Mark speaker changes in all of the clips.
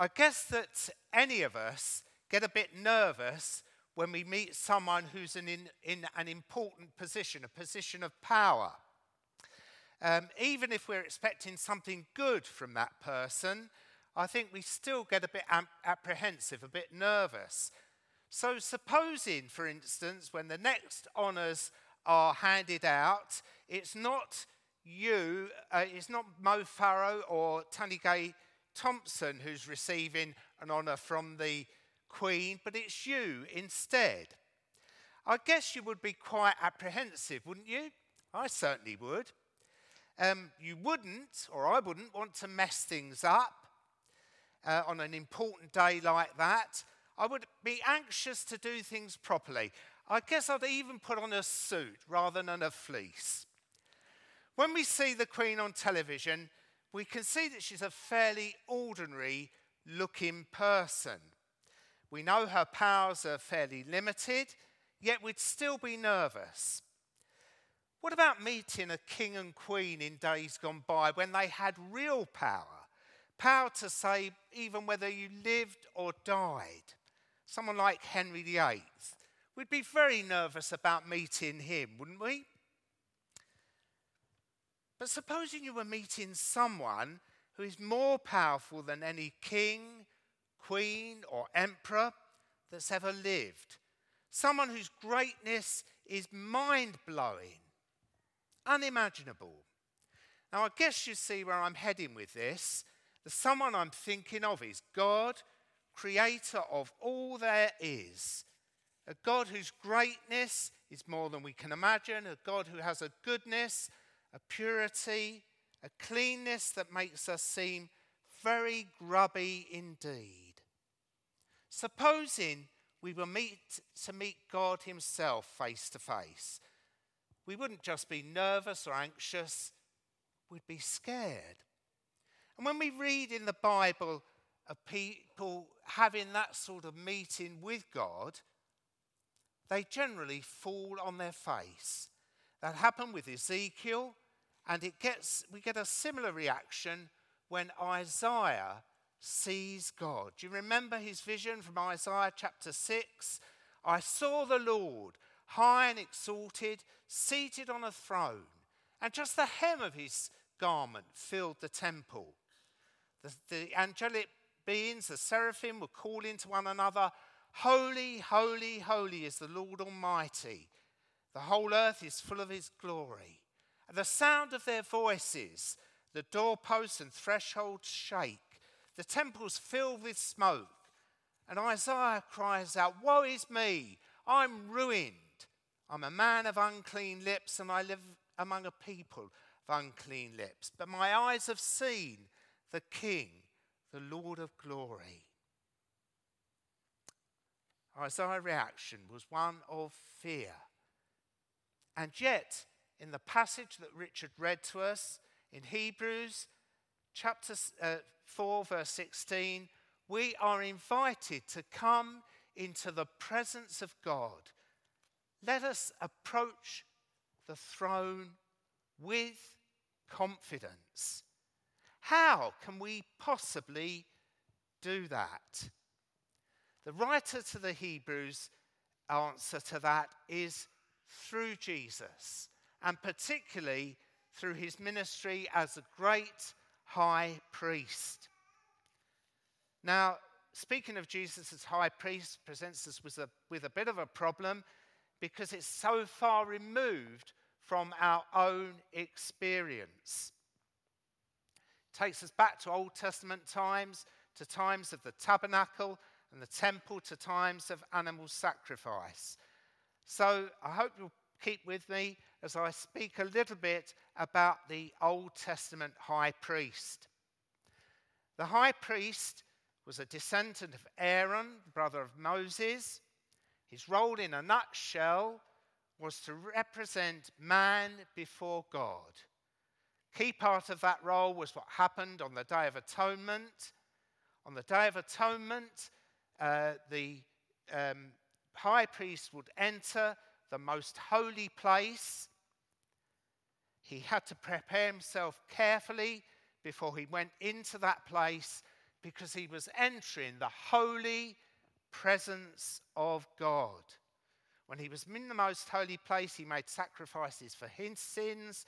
Speaker 1: I guess that any of us get a bit nervous when we meet someone who's in, in, an important position, a position of power. Um, even if we're expecting something good from that person, I think we still get a bit apprehensive, a bit nervous. So, supposing, for instance, when the next honours are handed out, it's not you, uh, it's not Mo Farah or Gay Thompson who's receiving an honour from the Queen, but it's you instead. I guess you would be quite apprehensive, wouldn't you? I certainly would. Um, you wouldn't, or I wouldn't, want to mess things up uh, on an important day like that. I would be anxious to do things properly. I guess I'd even put on a suit rather than a fleece. When we see the Queen on television, we can see that she's a fairly ordinary looking person. We know her powers are fairly limited, yet we'd still be nervous. What about meeting a king and queen in days gone by when they had real power? Power to say even whether you lived or died. Someone like Henry VIII. We'd be very nervous about meeting him, wouldn't we? But supposing you were meeting someone who is more powerful than any king, queen, or emperor that's ever lived. Someone whose greatness is mind blowing, unimaginable. Now, I guess you see where I'm heading with this. The someone I'm thinking of is God, creator of all there is. A God whose greatness is more than we can imagine, a God who has a goodness, a purity, a cleanness that makes us seem very grubby indeed. Supposing we were meet, to meet God Himself face to face, we wouldn't just be nervous or anxious, we'd be scared. And when we read in the Bible of people having that sort of meeting with God, they generally fall on their face. That happened with Ezekiel, and it gets, we get a similar reaction when Isaiah sees God. Do you remember his vision from Isaiah chapter 6? I saw the Lord high and exalted, seated on a throne, and just the hem of his garment filled the temple. The, the angelic beings, the seraphim, were calling to one another, Holy, holy, holy is the Lord Almighty. The whole earth is full of his glory. The sound of their voices, the doorposts and thresholds shake. The temple's filled with smoke. And Isaiah cries out, Woe is me! I'm ruined. I'm a man of unclean lips, and I live among a people of unclean lips. But my eyes have seen the King, the Lord of glory. Isaiah's reaction was one of fear. And yet, in the passage that Richard read to us in Hebrews, chapter uh, 4, verse 16, we are invited to come into the presence of God. Let us approach the throne with confidence. How can we possibly do that? The writer to the Hebrews answer to that is through Jesus, and particularly through his ministry as a great high priest. Now, speaking of Jesus as high priest presents us with a, with a bit of a problem because it's so far removed from our own experience. It takes us back to Old Testament times, to times of the tabernacle and the temple, to times of animal sacrifice. So I hope you'll keep with me as I speak a little bit about the Old Testament high priest. The high priest was a descendant of Aaron, brother of Moses. His role, in a nutshell, was to represent man before God. Key part of that role was what happened on the Day of Atonement. On the Day of Atonement, uh, the um, high priest would enter the most holy place. He had to prepare himself carefully before he went into that place because he was entering the holy presence of God. When he was in the most holy place, he made sacrifices for his sins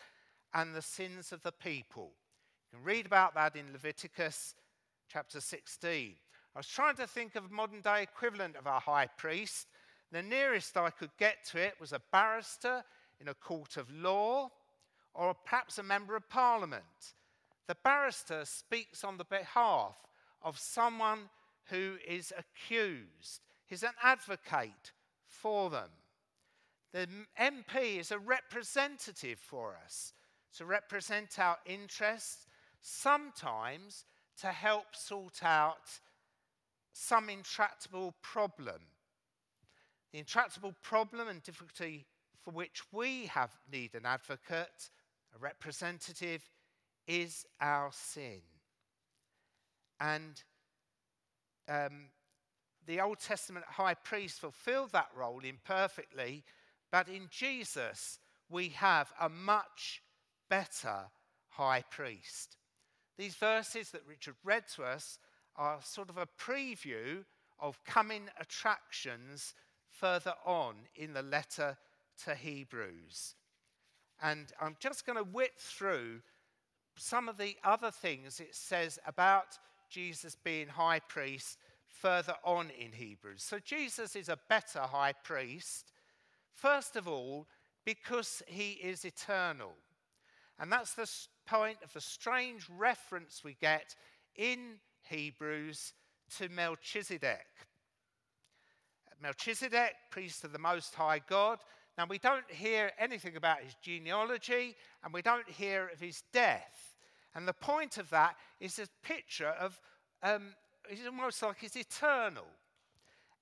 Speaker 1: and the sins of the people. You can read about that in Leviticus chapter 16. I was trying to think of a modern day equivalent of our high priest. The nearest I could get to it was a barrister in a court of law or perhaps a member of parliament. The barrister speaks on the behalf of someone who is accused, he's an advocate for them. The MP is a representative for us to represent our interests, sometimes to help sort out some intractable problem. The intractable problem and difficulty for which we have need an advocate, a representative, is our sin. And um, the Old Testament high priest fulfilled that role imperfectly, but in Jesus we have a much better high priest. These verses that Richard read to us are sort of a preview of coming attractions further on in the letter to Hebrews. And I'm just going to whip through some of the other things it says about Jesus being high priest further on in Hebrews. So Jesus is a better high priest, first of all, because he is eternal. And that's the point of the strange reference we get in Hebrews to Melchizedek. Melchizedek, priest of the Most High God. Now, we don't hear anything about his genealogy and we don't hear of his death. And the point of that is a picture of, um, it's almost like he's eternal.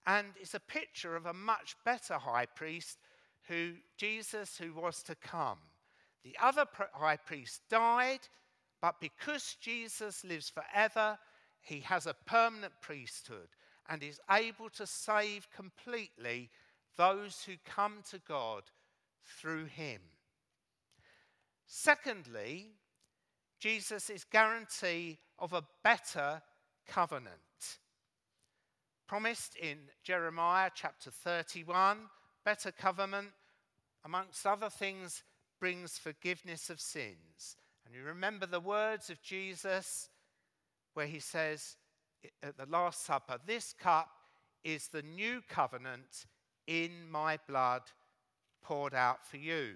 Speaker 1: And it's a picture of a much better high priest who, Jesus, who was to come. The other high priest died, but because Jesus lives forever, he has a permanent priesthood and is able to save completely those who come to God through him. Secondly, Jesus is guarantee of a better covenant. Promised in Jeremiah chapter 31, better covenant, amongst other things, brings forgiveness of sins. And you remember the words of Jesus where he says at the Last Supper, This cup is the new covenant in my blood poured out for you.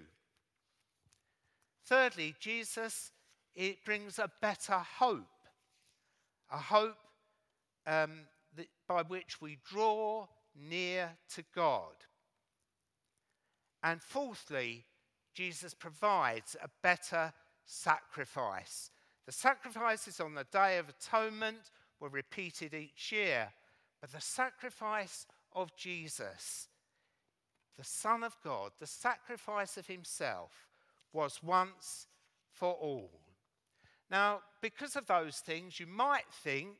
Speaker 1: Thirdly, Jesus it brings a better hope, a hope um, that, by which we draw near to God. And fourthly, Jesus provides a better sacrifice. The sacrifices on the Day of Atonement were repeated each year, but the sacrifice of Jesus, the Son of God, the sacrifice of Himself, was once for all. Now, because of those things, you might think,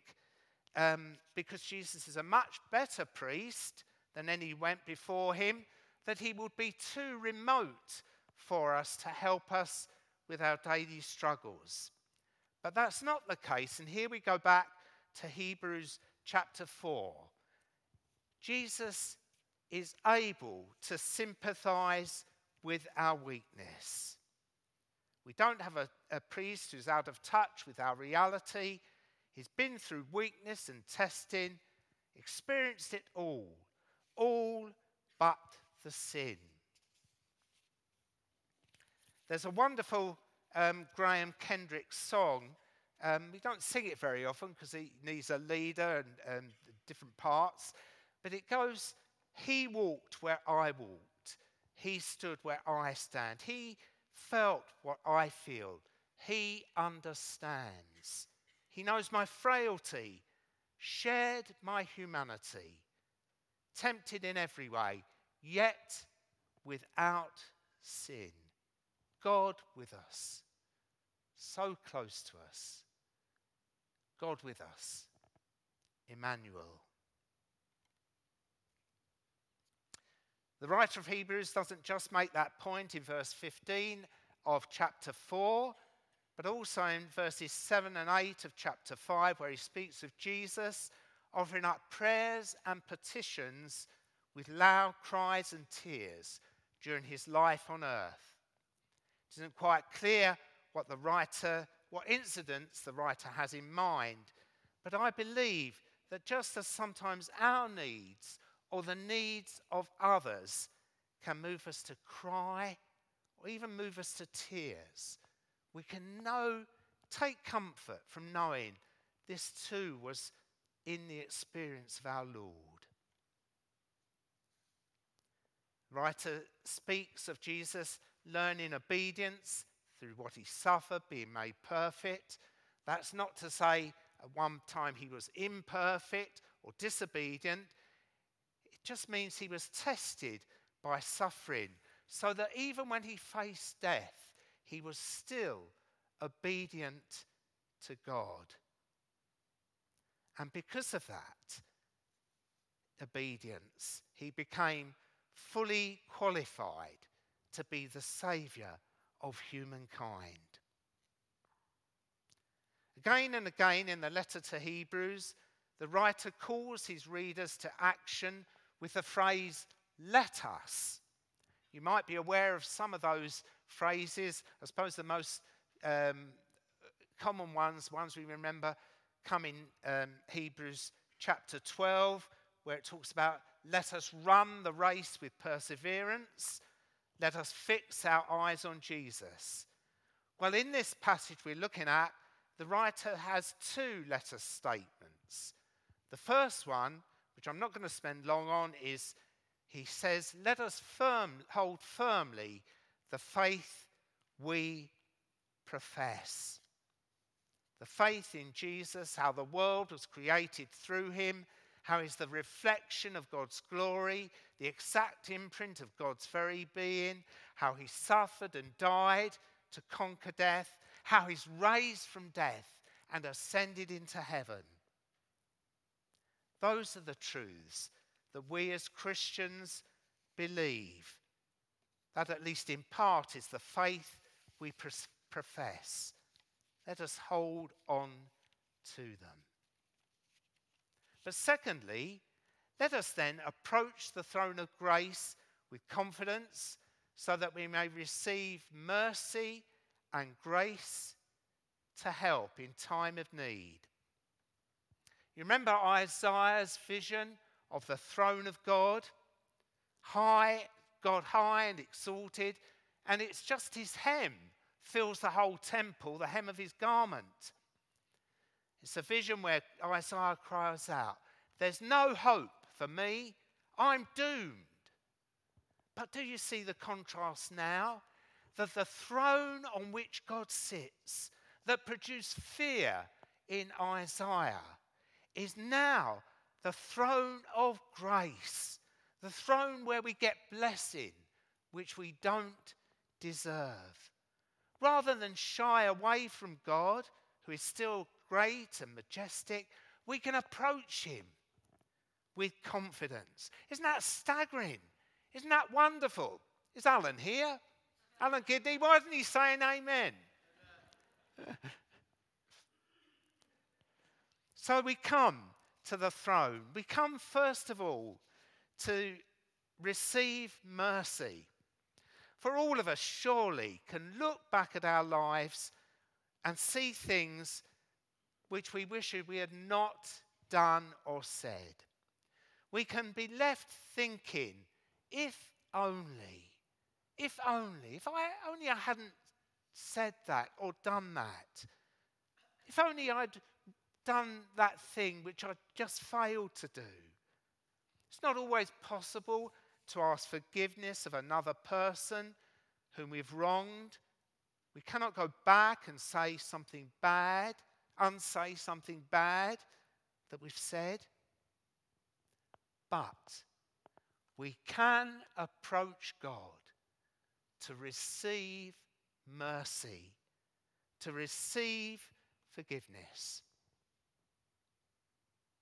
Speaker 1: um, because Jesus is a much better priest than any went before him, that he would be too remote for us to help us with our daily struggles. But that's not the case. And here we go back to Hebrews chapter 4. Jesus is able to sympathize with our weakness. We don't have a, a, priest who's out of touch with our reality. He's been through weakness and testing, experienced it all, all but the sin. There's a wonderful um, Graham Kendrick song. Um, we don't sing it very often because he needs a leader and, and different parts. But it goes, He walked where I walked. He stood where I stand. He felt what I feel. He understands. He knows my frailty, shared my humanity, tempted in every way, yet without sin. God with us, so close to us. God with us, Emmanuel. The writer of Hebrews doesn't just make that point in verse 15 of chapter 4, but also in verses 7 and 8 of chapter 5, where he speaks of Jesus offering up prayers and petitions with loud cries and tears during his life on earth. It isn't quite clear what the writer, what incidents the writer has in mind, but I believe that just as sometimes our needs or the needs of others can move us to cry or even move us to tears, we can know, take comfort from knowing this too was in the experience of our Lord. writer speaks of Jesus learning obedience through what he suffered, being made perfect. That's not to say at one time he was imperfect or disobedient. It just means he was tested by suffering, so that even when he faced death, he was still obedient to God. And because of that obedience, he became fully qualified to be the Saviour of humankind. Again and again in the letter to Hebrews, the writer calls his readers to action with the phrase, let us. You might be aware of some of those phrases. I suppose the most um, common ones, ones we remember, come in um, Hebrews chapter 12, where it talks about let us run the race with perseverance. Let us fix our eyes on Jesus. Well, in this passage we're looking at, the writer has two let us statements. The first one, which I'm not going to spend long on, is he says, Let us firm, hold firmly the faith we profess. The faith in Jesus, how the world was created through him, how he's the reflection of God's glory, the exact imprint of God's very being, how he suffered and died to conquer death, how he's raised from death and ascended into heaven. Those are the truths that we as Christians believe. That, at least in part, is the faith we profess. Let us hold on to them. But secondly, let us then approach the throne of grace with confidence so that we may receive mercy and grace to help in time of need. You remember Isaiah's vision of the throne of God? High, God high and exalted, and it's just his hem fills the whole temple, the hem of his garment. It's a vision where Isaiah cries out, There's no hope for me. I'm doomed. But do you see the contrast now? That the throne on which God sits, that produced fear in Isaiah, is now the throne of grace, the throne where we get blessing, which we don't deserve. Rather than shy away from God, who is still great and majestic, we can approach him with confidence. Isn't that staggering? Isn't that wonderful? Is Alan here? Alan Kidney, why isn't he saying amen? so we come to the throne. We come, first of all, to receive mercy. For all of us, surely, can look back at our lives and see things which we wish we had not done or said. We can be left thinking, if only, if only, if I only I hadn't said that or done that, if only I'd done that thing which I just failed to do. It's not always possible to ask forgiveness of another person whom we've wronged. We cannot go back and say something bad unsay something bad that we've said. But we can approach God to receive mercy, to receive forgiveness.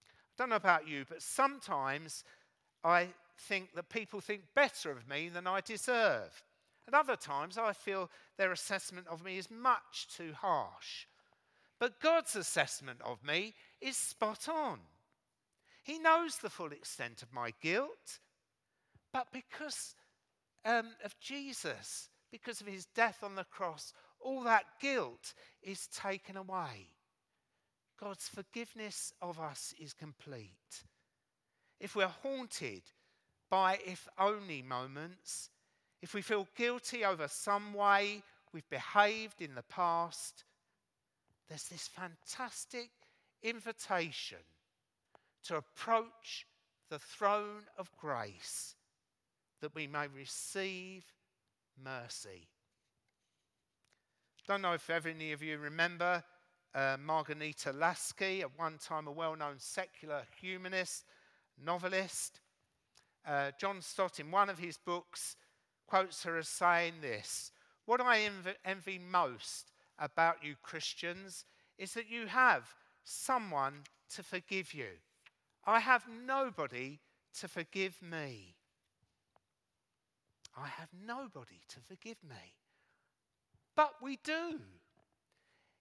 Speaker 1: I don't know about you, but sometimes I think that people think better of me than I deserve. At other times, I feel their assessment of me is much too harsh. But God's assessment of me is spot on. He knows the full extent of my guilt, but because um, of Jesus, because of his death on the cross, all that guilt is taken away. God's forgiveness of us is complete. If we're haunted by if only moments, if we feel guilty over some way we've behaved in the past, there's this fantastic invitation to approach the throne of grace that we may receive mercy. Don't know if any of you remember uh, Marghanita Laski, at one time a well known secular humanist, novelist. Uh, John Stott, in one of his books, quotes her as saying this What I envy, envy most about you Christians is that you have someone to forgive you. I have nobody to forgive me. I have nobody to forgive me. But we do.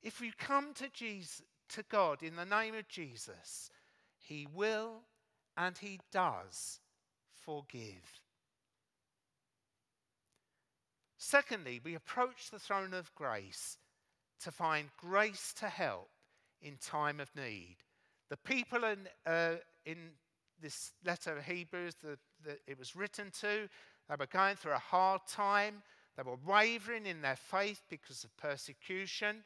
Speaker 1: If we come to Jesus, to God in the name of Jesus, He will and He does forgive. Secondly, we approach the throne of grace to find grace to help in time of need. The people in, uh, in this letter of Hebrews that, that it was written to, they were going through a hard time. They were wavering in their faith because of persecution.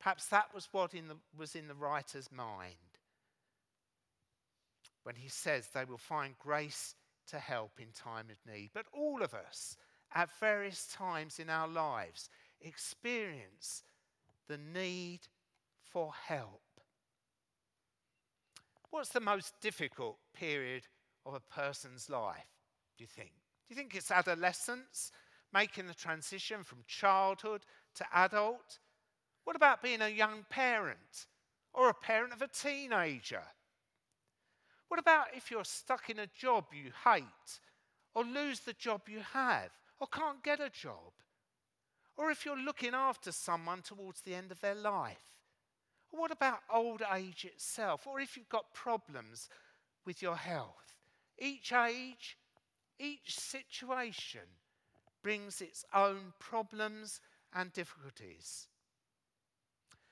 Speaker 1: Perhaps that was what in the, was in the writer's mind when he says they will find grace to help in time of need. But all of us, at various times in our lives, experience the need for help. What's the most difficult period of a person's life, do you think? Do you think it's adolescence, making the transition from childhood to adult? What about being a young parent or a parent of a teenager? What about if you're stuck in a job you hate or lose the job you have or can't get a job? Or if you're looking after someone towards the end of their life? What about old age itself? Or if you've got problems with your health? Each age each situation brings its own problems and difficulties.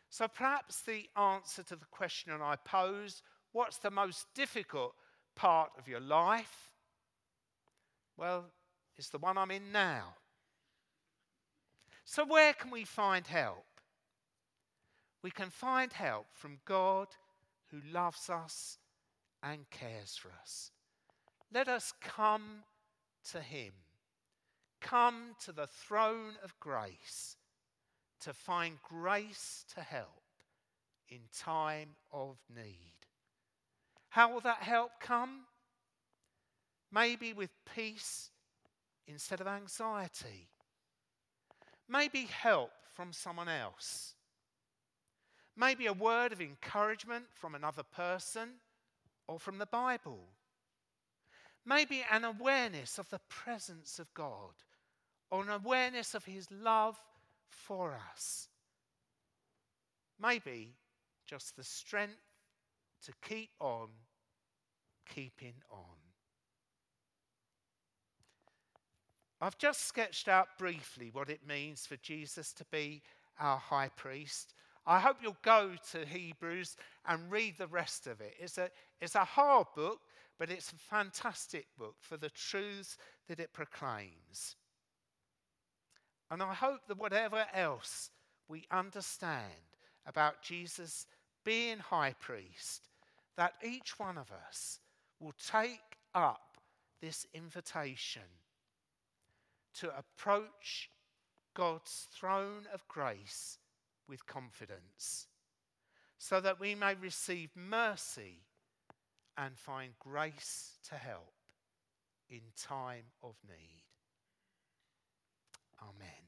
Speaker 1: So perhaps the answer to the question I pose what's the most difficult part of your life? Well, it's the one I'm in now. So, where can we find help? We can find help from God who loves us and cares for us. Let us come to Him. Come to the throne of grace to find grace to help in time of need. How will that help come? Maybe with peace instead of anxiety. Maybe help from someone else. Maybe a word of encouragement from another person or from the Bible. Maybe an awareness of the presence of God or an awareness of His love for us. Maybe just the strength to keep on keeping on. I've just sketched out briefly what it means for Jesus to be our high priest. I hope you'll go to Hebrews and read the rest of it. It's a, it's a hard book, but it's a fantastic book for the truths that it proclaims. And I hope that whatever else we understand about Jesus being high priest, that each one of us will take up this invitation to approach God's throne of grace with confidence, so that we may receive mercy and find grace to help in time of need. Amen.